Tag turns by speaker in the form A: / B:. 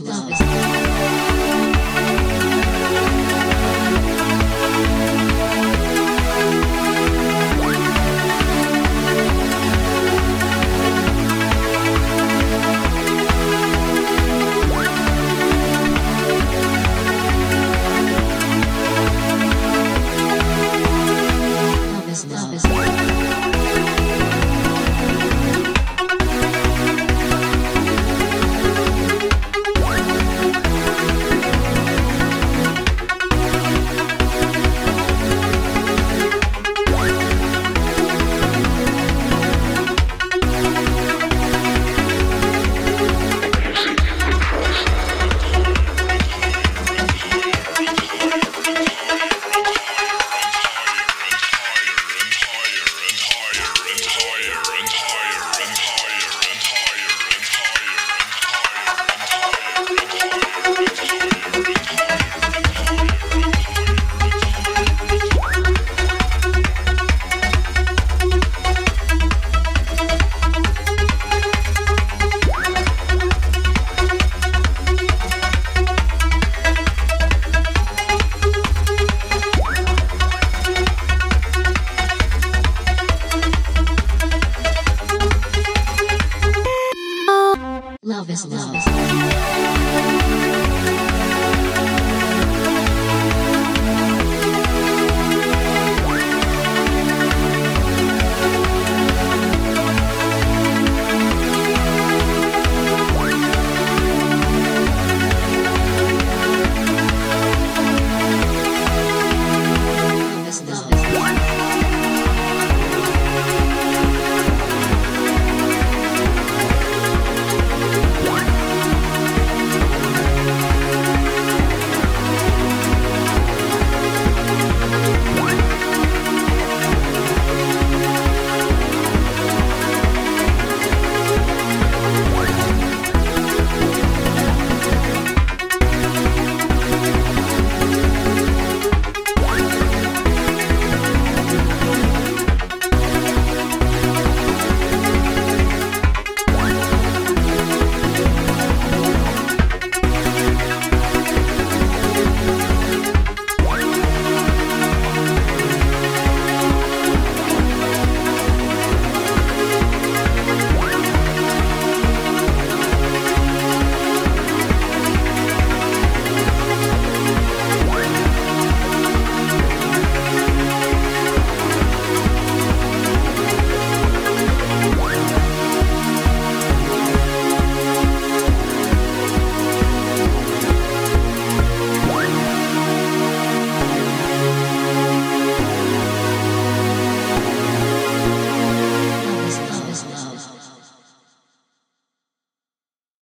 A: Love. Elvis Love. Elvis Love.